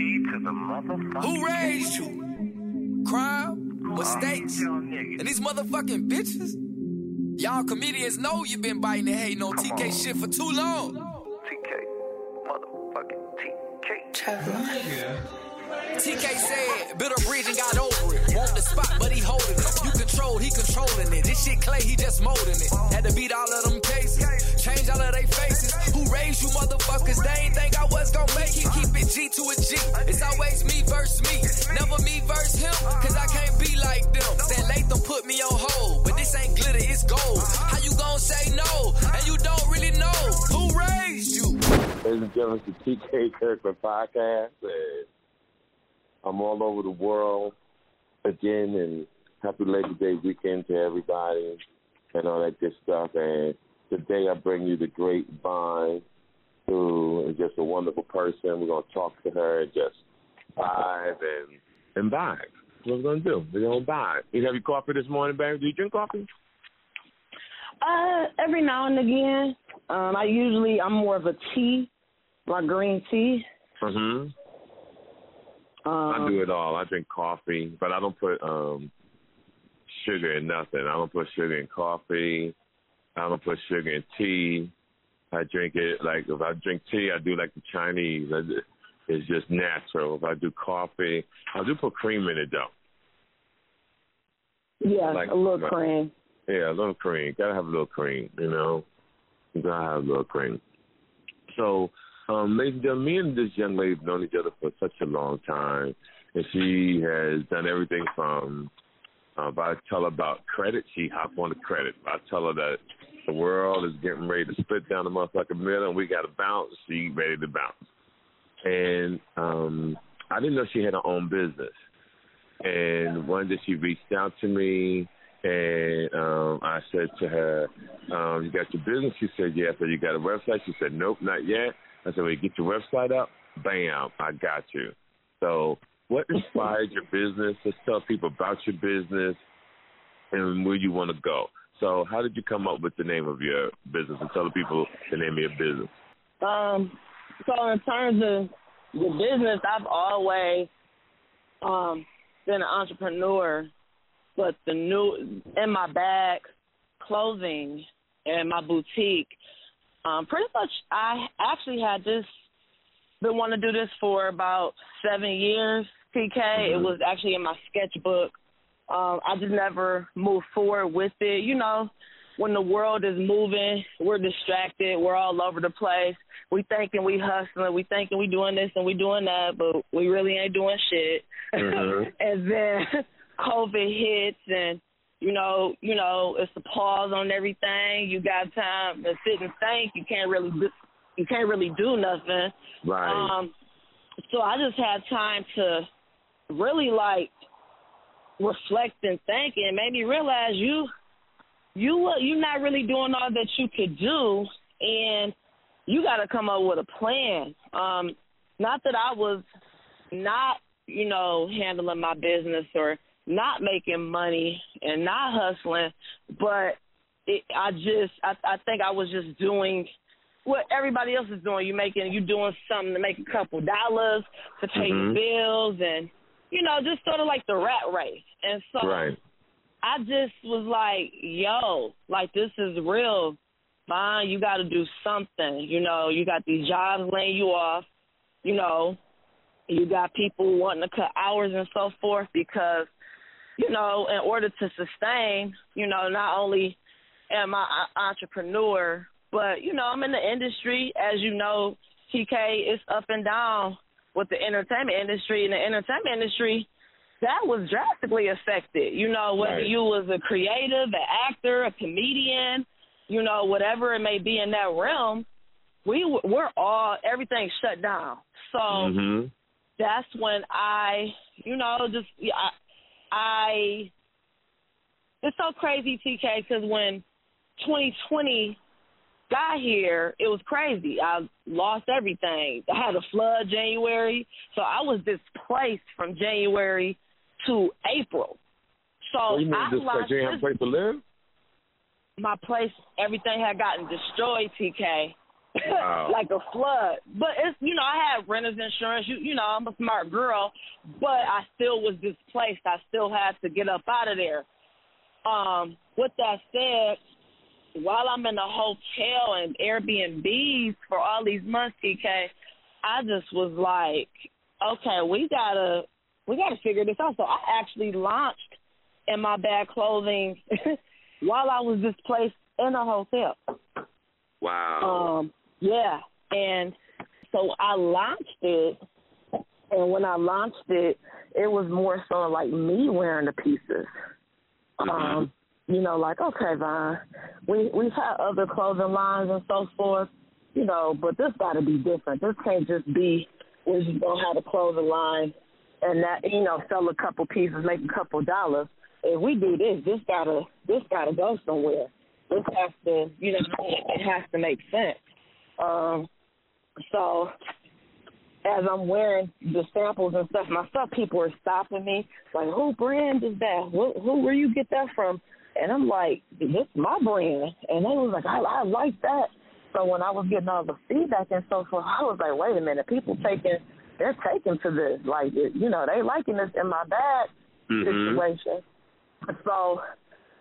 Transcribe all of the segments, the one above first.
Who raised you? Crime? Mistakes? And these motherfucking bitches? Y'all comedians know you been biting and hating on TK shit for too long. TK. Motherfucking TK. TK said, built a bridge and got over it. Want the spot, but he holding it. You controlled, he controlling it. This shit clay, he just molding it. Had to beat all of them cases, change all of they faces. Who raised you motherfuckers? They ain't think I was gonna make it. Keep it G to a G. It's always me versus me. Never me versus him, cause I can't be like them. Said Latham put me on hold, but this ain't glitter, it's gold. How you gonna say no? And you don't really know who raised you. Ladies and gentlemen, it's the TK Kirkland podcast. And I'm all over the world again, and happy Labor Day weekend to everybody and all that good stuff. And today I bring you the great Vine, who is just a wonderful person. We're going to talk to her just five and and back. What we're going to do? We're going to buy. You have your coffee this morning, baby? Do you drink coffee? Uh, every now and again. Um, I usually I'm more of a tea, like green tea. Mm-hmm. Um, I do it all. I drink coffee, but I don't put um sugar in nothing. I don't put sugar in coffee. I don't put sugar in tea. I drink it like if I drink tea, I do like the Chinese. I, it's just natural. If I do coffee, I do put cream in it though. Yeah, Like- a little like- cream. Yeah, a little cream. Gotta have a little cream, you know. You gotta have a little cream. So, um, ladies and gentlemen, me and this young lady have known each other for such a long time, and she has done everything from. Uh, if I tell her about credit, she hop on the credit. If I tell her that the world is getting ready to split down the motherfucking middle and we got to bounce, she ready to bounce. And um, I didn't know she had her own business. And one day she reached out to me, and um, I said to her, um, "You got your business?" She said, "Yeah." I said, "You got a website?" She said, "Nope, not yet." I said, "Well, you get your website up." Bam, I got you. So, what inspired your business? Let's tell people about your business and where you want to go. So, how did you come up with the name of your business? And tell the people the name of your business. Um, so in terms of the business, I've always um been an entrepreneur, but the new in my bag, clothing and my boutique, um, pretty much I actually had this been wanting to do this for about seven years. TK, it was actually in my sketchbook. Um, I just never moved forward with it. You know, when the world is moving, we're distracted. We're all over the place. We thinking we hustling. We thinking we doing this and we doing that, but we really ain't doing shit. Mhm. and then COVID hits, and you know, you know, it's a pause on everything. You got time to sit and think. You can't really, do, you can't really do nothing. Right. Um, so I just had time to really like reflect and think, and made me realize you, you, uh, you're not really doing all that you could do, and you got to come up with a plan. Um, not that I was not, you know, handling my business or not making money and not hustling, but it, I just, I, I think I was just doing what everybody else is doing. You making, you doing something to make a couple dollars to pay Mhm. the bills, and you know, just sort of like the rat race. And so right. I just was like, yo, like this is real. Fine, you got to do something. You know, you got these jobs laying you off. You know, you got people wanting to cut hours and so forth because, you know, in order to sustain, you know, not only am I an entrepreneur, but you know, I'm in the industry. As you know, TK, it's up and down with the entertainment industry. And the entertainment industry, that was drastically affected. You know, whether Right. you was a creative, an actor, a comedian, you know, whatever it may be in that realm, we we're all everything shut down. So hmm that's when I, you know, just I, I it's so crazy, TK, because when 2020 got here, it was crazy. I lost everything. I had a flood January, so I was displaced from January to April. So you mean I this place? lost You ain't have a place to live? my place. Everything had gotten destroyed, TK. Wow. like a flood. But it's you know, I had renter's insurance. You you know, I'm a smart girl, but I still was displaced. I still had to get up out of there. Um, with that said, while I'm in the hotel and Airbnbs for all these months, TK, I just was like, okay, we gotta we gotta figure this out. So I actually launched in my bag clothing while I was displaced in a hotel. Wow. Um, yeah, and so I launched it, and when I launched it, it was more so like me wearing the pieces. Um, you know, like okay, Vine, we we've had other clothing lines and so forth, you know, but this got to be different. This can't just be we're just gonna have a clothing line and that you know sell a couple pieces, make a couple dollars. If we do this, this gotta this gotta go somewhere. This has to, you know, it has to make sense. Um, so as I'm wearing the samples and stuff, my stuff, people are stopping me, like, who brand is that? Who, who where you get that from? And I'm like, this is my brand. And they was like, I, I like that. So when I was getting all the feedback and so forth, I was like, wait a minute, people taking, they're taking to this, like, you know, they liking this in my bag Mhm. situation. So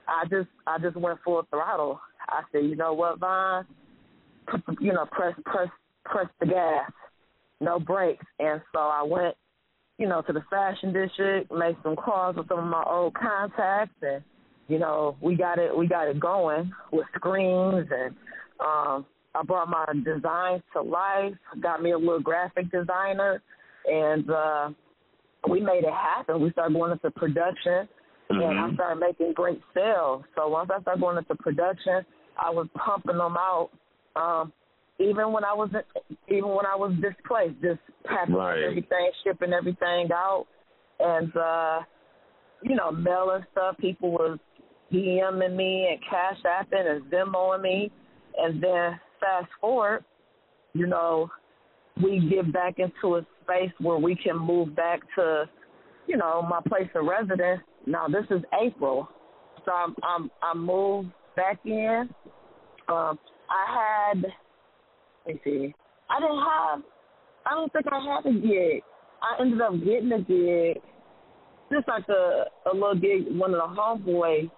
I just, I just went full throttle. I said, you know what, put you know, press, press, press the gas, no brakes. And so I went, you know, to the fashion district, made some calls with some of my old contacts, and you know, we got it, we got it going with screens, and um, I brought my designs to life. Got me a little graphic designer, and uh, we made it happen. We started going into production, and I Mhm. started making great sales. So once I started going into production, I was pumping them out. Um, even when I was even when I was displaced, just packing Right. everything, shipping everything out, and uh, you know, mailing stuff. People was DMing me and cash apping and Venmoing me, and then fast forward, you know, we get back into a space where we can move back to, you know, my place of residence. Now this is April, so I'm I'm I moved back in. Um, I had, let me see, I didn't have, I don't think I had a gig. I ended up getting a gig, just like a a little gig. One of the homeboys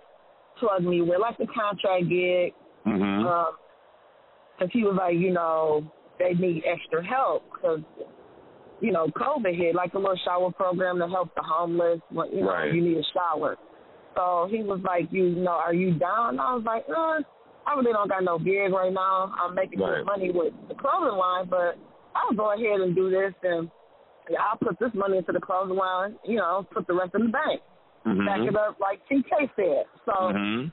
plugged me with, like a contract gig. Mhm. Um, cause he was like, you know, they need extra help because, you know, COVID hit, like a little shower program to help the homeless when you know Right. you need a shower. So he was like, you know, are you down? I was like, uh, I really don't got no gig right now. I'm making Right. good money with the clothing line, but I'll go ahead and do this and I'll put this money into the clothing line, you know, put the rest in the bank. Mhm. Back it up like TK said. So Mhm.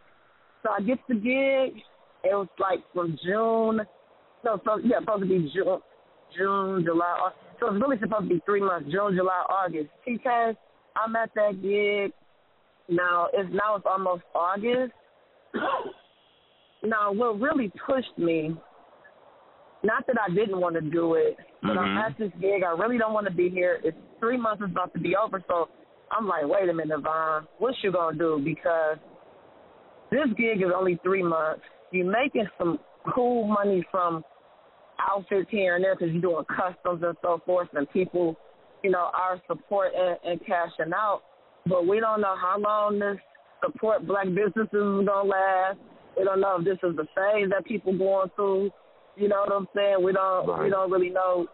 so I get the gig. It was like from June. No, so yeah, supposed to be June, June, July. So it's really supposed to be three months: June, July, August. TK, I'm at that gig. Now it's now it's almost August. now what really pushed me, not that I didn't want to do it, but I'm Mhm. at this gig. I really don't want to be here. It's three months is about to be over, so I'm like, wait a minute, Vaughn, what you gonna do? Because this gig is only three months. You're making some cool money from outfits here and there because you're doing customs and so forth, and people, you know, are supporting and cashing out. But we don't know how long this support black businesses is gonna last. We don't know if this is the phase that people going through. You know what I'm saying? We don't. We don't really know.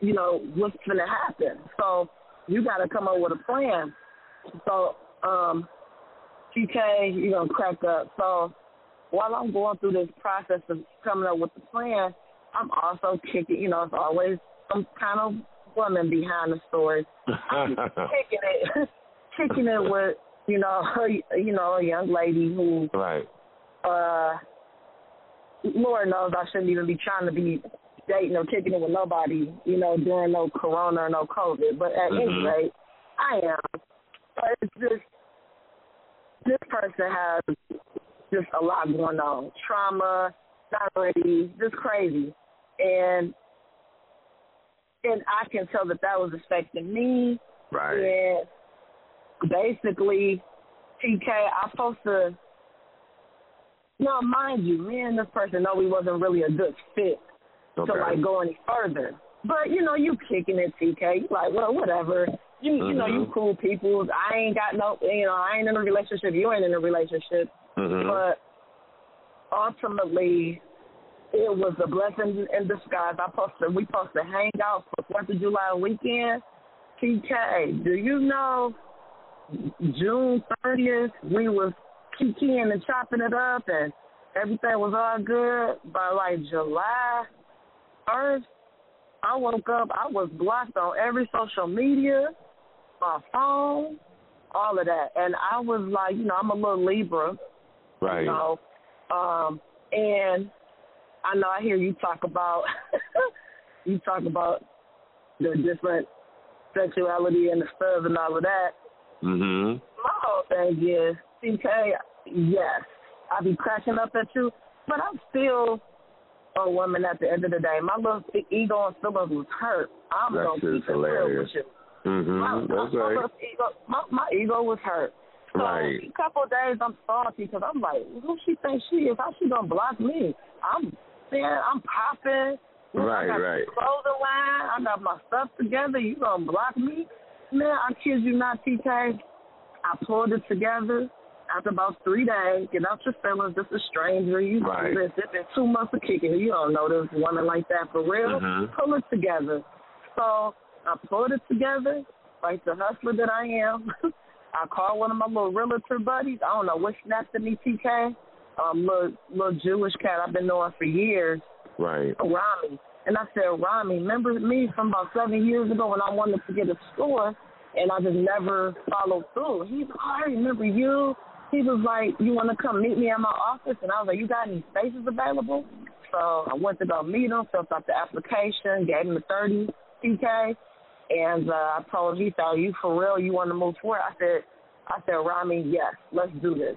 You know what's gonna happen. So you got to come up with a plan. So um, TK, you gonna crack up. So while I'm going through this process of coming up with the plan, I'm also kicking. You know, it's always some kind of woman behind the story. I'm kicking it, kicking it with you know, her, you know, a young lady who, right. uh, Lord knows I shouldn't even be trying to be dating or kicking it with nobody, you know, during no corona or no COVID. But at any Mhm. rate, I am. But it's just this person has just a lot going on. Trauma, anxiety, just crazy. And and I can tell that that was affecting me. Right. And basically, TK, I'm supposed to. Now, mind you, me and this person know we wasn't really a good fit okay. to like go any further. But you know, you kicking it, TK. You like, well, whatever. You mm-hmm. you know, you Mhm. cool people. I ain't got no, you know, I ain't in a relationship. You ain't in a relationship. Mhm. But ultimately, it was a blessing in disguise. I posted, we supposed to hang out for Fourth of July weekend. TK, do you know June thirtieth we was kicking and chopping it up and everything was all good. By like July first, I woke up, I was blocked on every social media, my phone, all of that. And I was like, you know, I'm a little Libra. Right. You know, um, and I know I hear you talk about you talk about the different sexuality and the stuff and all of that. Mhm. My whole thing is, TK, yes, I be cracking up at you, but I'm still a woman at the end of the day. My little ego and feelings was hurt. I'm That gonna keep it real hilarious. with you. My, Mhm. my, That's my, right. little ego, my, my ego was hurt. So Right. a couple of days I'm salty because I'm like, who she think she is? How she gonna block me? I'm man, I'm popping. Right, I got right. Clothing line. I got my stuff together. You gonna block me? Man, I kid you not, TK. I pulled it together after about three days. Get out your feelings. This is a stranger. You Right. been two months of kicking. You don't know this woman like that for real. Mhm. Pull it together. So I pulled it together like the hustler that I am. I called one of my little realtor buddies. I don't know what snapped at me, TK. Um, little little Jewish cat I've been knowing for years. Right. Rami. And I said, Rami, remember me from about seven years ago when I wanted to get a store and I just never followed through. He's like, oh, I remember you. He was like, you want to come meet me at my office? And I was like, you got any spaces available? So I went to go meet him, filled out the application, gave him the 30 TK. And uh, I told him, he said, you for real? You want to move forward? I said, I said, Rami, yes, let's do this.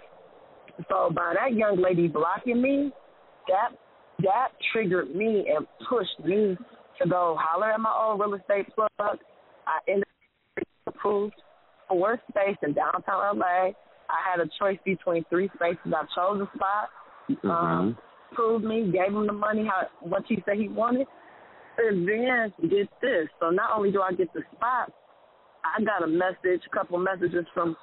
So by that young lady blocking me, that that triggered me and pushed me to go holler at my old real estate plug. I ended up approved for space in downtown LA. I had a choice between three spaces. I chose a spot. Mhm. Um, approved me, gave him the money how what he said he wanted. And then get this. So not only do I get the spot, I got a message, a couple messages from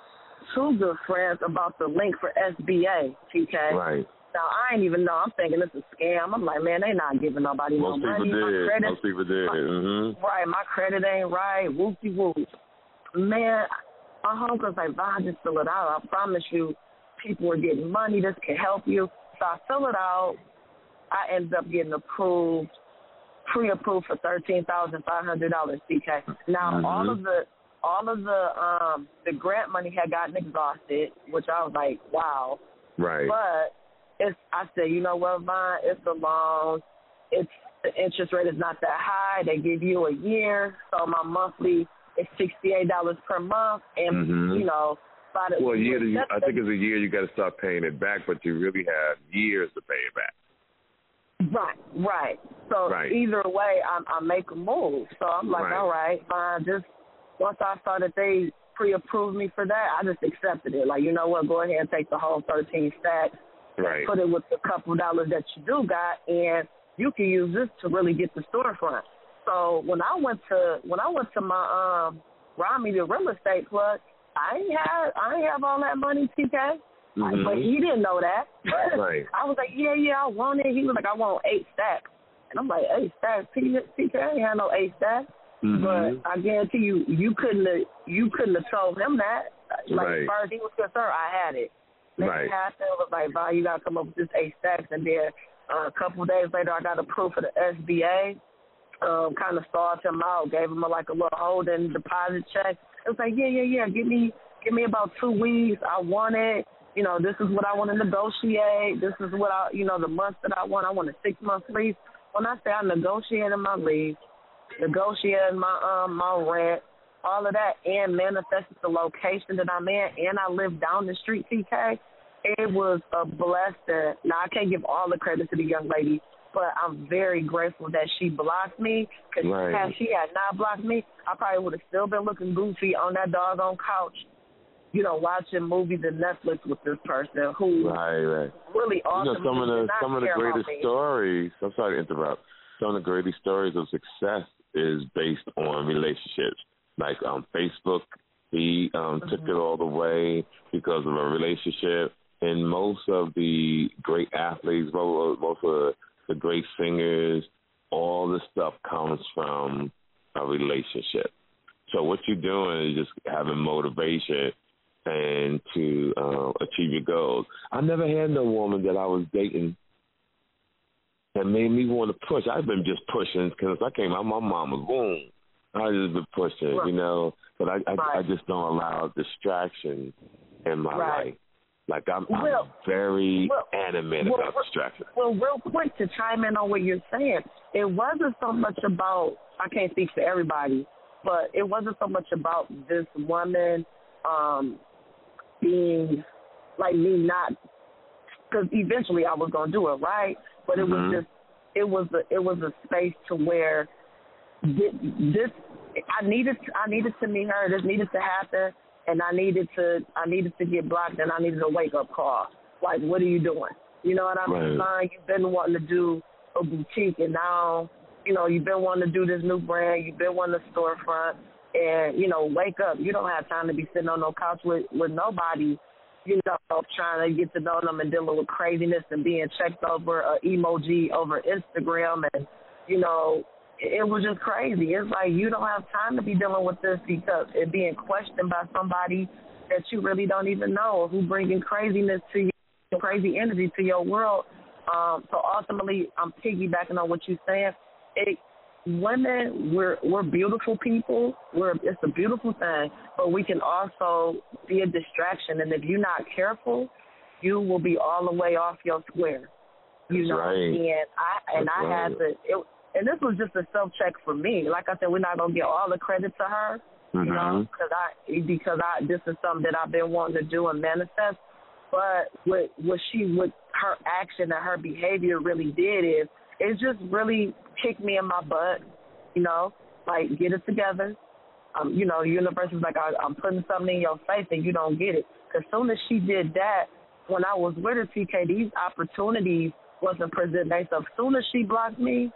two good friends about the link for SBA, TK. Right. Now I ain't even know. I'm thinking it's a scam. I'm like, man, they not giving nobody Most no people money. My did. credit, Most people did. Mhm. right? My credit ain't right. Whoopty whoop. Man, my homegirl's like, Vaughn, just fill it out. I promise you, people are getting money. This can help you. So I fill it out. I ended up getting approved, pre-approved for thirteen thousand five hundred dollars. TK. Now Mhm. all of the all of the um the grant money had gotten exhausted, which I was like, wow. Right. But it's I said, you know what, Vaughn, it's a loan. It's the interest rate is not that high. They give you a year, so my monthly is sixty eight dollars per month, and Mhm. you know, by the Well, a year. to- I think it's a year. You got to start paying it back, but you really have years to pay it back. Right, right. So Right. either way, I, I make a move. So I'm like, Right. all right, fine. Just once I saw that they pre-approved me for that, I just accepted it. Like, you know what? Go ahead and take the whole 13 stacks, Right. put it with the couple dollars that you do got, and you can use this to really get the storefront. So when I went to when I went to my um Rami the real estate plug, I ain't have I ain't have all that money, TK. Mhm. But he didn't know that. Right. I was like, yeah, yeah, I want it. He was like, I want eight stacks. And I'm like, eight stacks? TK I ain't have no eight stacks. Mhm. But I guarantee you, you couldn't have, you couldn't have told him that. Like Right. as far as he was concerned, I had it. Next Right. happened was like, "Bob, you gotta come up with this eight stacks." And then uh, a couple of days later, I got approved for the SBA. Um, kind of stalled him out, gave him a, like a little holding deposit check. It was like, yeah, yeah, yeah. Give me, give me about two weeks. I want it. You know, this is what I want to negotiate. This is what I, you know, the months that I want. I want a six month lease. When I say I negotiated my lease, negotiated my um my rent, all of that, and manifested the location that I'm in, and I live down the street, TK. It was a blessing. Now I can't give all the credit to the young lady, but I'm very grateful that she blocked me. Because Right. had she had not blocked me, I probably would have still been looking goofy on that doggone couch, you know, watching movies and Netflix with this person who Right. Right. really awesome. You know, some of the some of the greatest stories. I'm sorry to interrupt. some of the greatest stories of success is based on relationships. Like um, Facebook, he um, mm-hmm. took it all the way because of a relationship. And most of the great athletes, most of the great singers, all this stuff comes from a relationship. So what you're doing is just having motivation and to uh, achieve your goals. I never had no woman that I was dating that made me want to push. I've been just pushing because I came out my mama's womb. I just been pushing, right. you know. But I I, right. I just don't allow distraction in my right. life. Like I'm, I'm very animated well, about distraction. Well, real quick to chime in on what you're saying, it wasn't so much about. I can't speak for everybody, but it wasn't so much about this woman um being like me not because eventually I was gonna do it right, but it mm-hmm. was just it was a it was a space to where this, this I needed I needed to meet her. This needed to happen, and I needed to I needed to get blocked, and I needed a wake up call. Like, what are you doing? You know what I'm right. You've been wanting to do a boutique, and now you know you've been wanting to do this new brand. You've been wanting to storefront, and you know, wake up. You don't have time to be sitting on no couch with with nobody you know, trying to get to know them and dealing with craziness and being checked over a emoji over Instagram and you know, it was just crazy. It's like you don't have time to be dealing with this because it being questioned by somebody that you really don't even know who bringing craziness to you, crazy energy to your world. Um, so ultimately, I'm piggybacking on what you're saying. It women we're we're beautiful people. We're it's a beautiful thing, but we can also be a distraction. And if you're not careful, you will be all the way off your square. You That's know, right. and I and That's I right. had to. It, and this was just a self check for me. Like I said, we're not gonna get all the credit to her, mm-hmm. you know, because I because I this is something that I've been wanting to do and manifest. But what what she what her action and her behavior really did is it just really kicked me in my butt, you know, like get it together. Um, you know, the universe is like I, I'm putting something in your face and you don't get it. Because soon as she did that, when I was with her, TK, these opportunities wasn't presented. So as soon as she blocked me,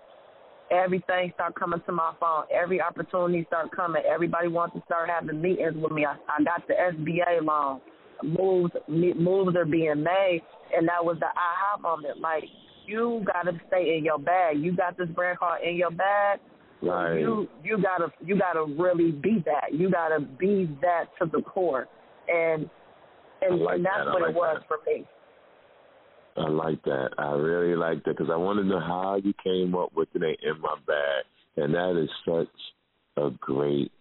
everything started coming to my phone. Every opportunity started coming. Everybody wants to start having meetings with me. I, I got the SBA loan. Moves moves are being made, and that was the aha moment. Like you got to stay in your bag. You got this brand card in your bag. Right. You you gotta you gotta really be that. You gotta be that to the core, and and, like and that's that. what like it was that. for me. I like that. I really like that because I want to know how you came up with the name in my bag, and that is such a great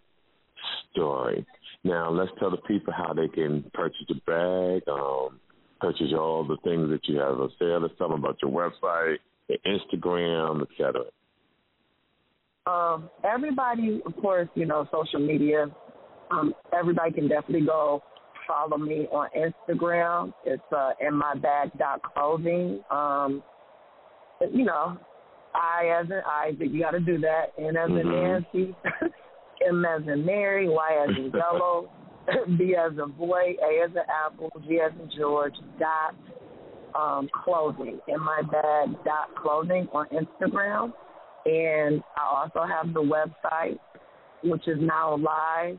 story. Now let's tell the people how they can purchase the bag, um, purchase all the things that you have on sale. Let's tell them about your website, your Instagram, etc. Um, everybody, of course, you know, social media. Um, everybody can definitely go follow me on Instagram. It's uh, in my bag dot clothing. Um, you know, I as in Isaac, you got to do that. and as in Mhm. Nancy, M as in Mary, Y as in yellow, B as in boy, A as in apple, G as in George. Dot um, clothing in my bag dot clothing on Instagram, and I also have the website, which is now live.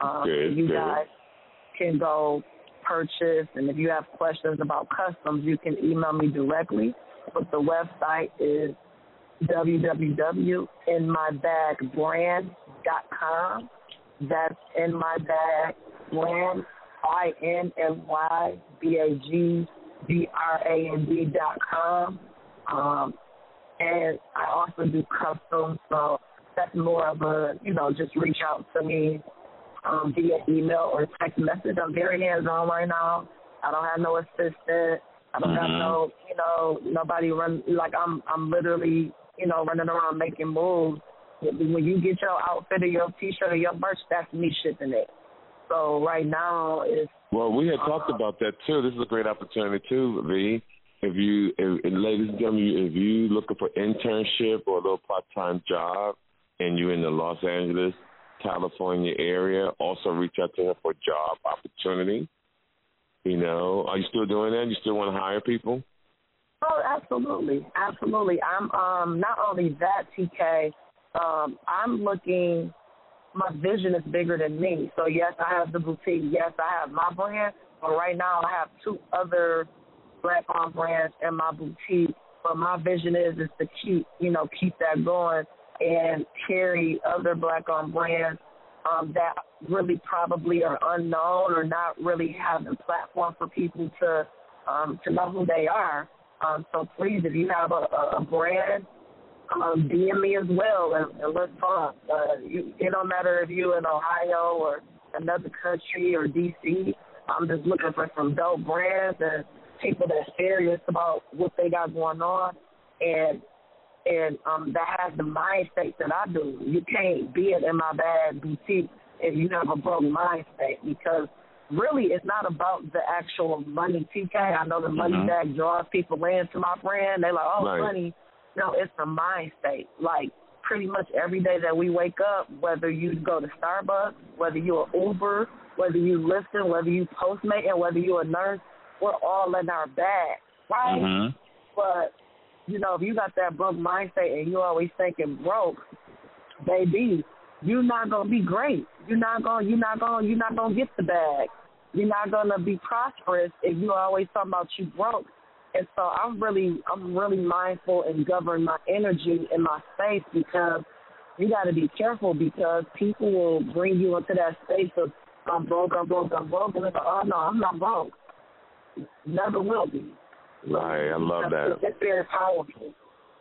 Um, Good, you good. guys can go purchase, and if you have questions about customs, you can email me directly. But the website is www.inmybagbrand.com. That's in my bag brand, I N M Y B A G B R A N D dot com. Um, and I also do custom, so that's more of a, you know, just reach out to me um, via email or text message. I'm very hands on right now. I don't have no assistant. I don't have Mhm. no, you know, nobody run like I'm. I'm literally, you know, running around making moves. When you get your outfit or your T-shirt or your merch, that's me shipping it. So right now it's Well, we had talked Uh, about that too. This is a great opportunity too, V. If you, if, and ladies and gentlemen, if you looking for internship or a little part-time job, and you're in the Los Angeles, California area, also reach out to her for job opportunity. You know, are you still doing that? You still want to hire people? Oh, absolutely, absolutely. I'm um not only that TK, um, I'm looking. My vision is bigger than me. So yes, I have the boutique. Yes, I have my brand. But right now, I have two other black-owned brands in my boutique. But my vision is is to keep you know keep that going and carry other black-owned brands um, that really probably are unknown or not really have the platform for people to um, to know who they are. Um, so please, if you have a, a brand, um, DM me as well, and, and let's talk. Uh, you, it don't matter if you're in Ohio or another country or DC. I'm just looking for some dope brands and people that's serious about what they got going on, and and um, that has the mind state that I do. You can't be an in my bag boutique if you have a broke mind state because really it's not about the actual money TK. I know the money mm-hmm. that draws people into my brand. They're like, Oh, right. money no, it's the mind state. Like pretty much every day that we wake up, whether you go to Starbucks, whether you're Uber, whether you listen, whether you postmate and whether you're a nurse, we're all in our bag. Right? Mm-hmm. But you know, if you got that broke mindset and you always thinking broke, baby, you're not gonna be great. You're not gonna you're not gonna you're not gonna get the bag. You're not gonna be prosperous if you always talking about you broke. And so I'm really I'm really mindful and govern my energy in my space because you got to be careful because people will bring you into that space of I'm broke, I'm broke, I'm broke, and it's like, oh no, I'm not broke. Never will be. Right, I love that. It's very powerful.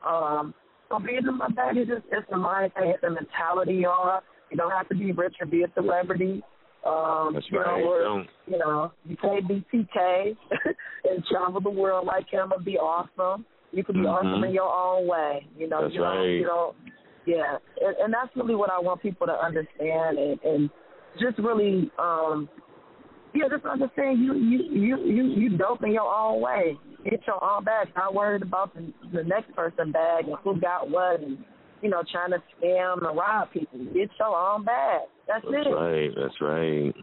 Um, so being in my bag is just it's the mindset, it's the mentality, y'all. You don't have to be rich or be a celebrity. Um, That's you right. Know, or, you know, you can't be TK and travel the world like him and be awesome. You can be mm-hmm. awesome in your own way. You know, that's you know, right. you know, yeah, and, and that's really what I want people to understand and, and just really um yeah, just understand you you you you you dope in your own way. Get your own bag. Not worried about the the next person bag and who got what and you know trying to scam and rob people. Get your own bag. That's, that's it. right. That's right.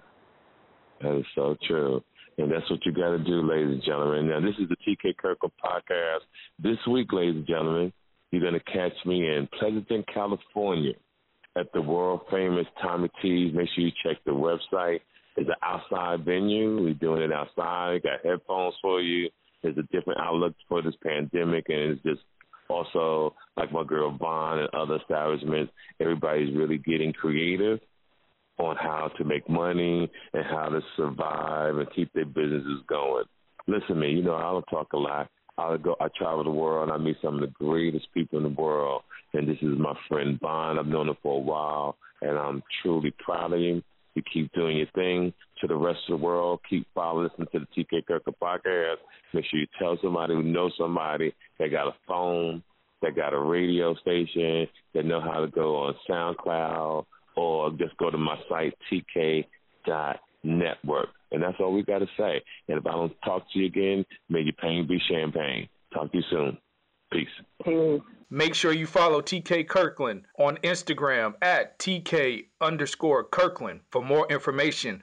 That is so true. And that's what you got to do, ladies and gentlemen. Now, this is the TK Kirkland podcast. This week, ladies and gentlemen, you're going to catch me in Pleasanton, California at the world famous Tommy T's. Make sure you check the website. It's an outside venue. We're doing it outside. Got headphones for you. There's a different outlook for this pandemic, and it's just also like my girl Vaughn and other establishments. Everybody's really getting creative on how to make money and how to survive and keep their businesses going. Listen to me, you know, I don't talk a lot. I go I travel the world and I meet some of the greatest people in the world and this is my friend Vaughn. I've known him for a while and I'm truly proud of him. You keep doing your thing to the rest of the world. Keep following, listening to the TK Kirkland podcast. Make sure you tell somebody who knows somebody that got a phone, that got a radio station, that know how to go on SoundCloud, or just go to my site, tk.network. And that's all we got to say. And if I don't talk to you again, may your pain be champagne. Talk to you soon. Peace. Make sure you follow TK Kirkland on Instagram at TK underscore Kirkland for more information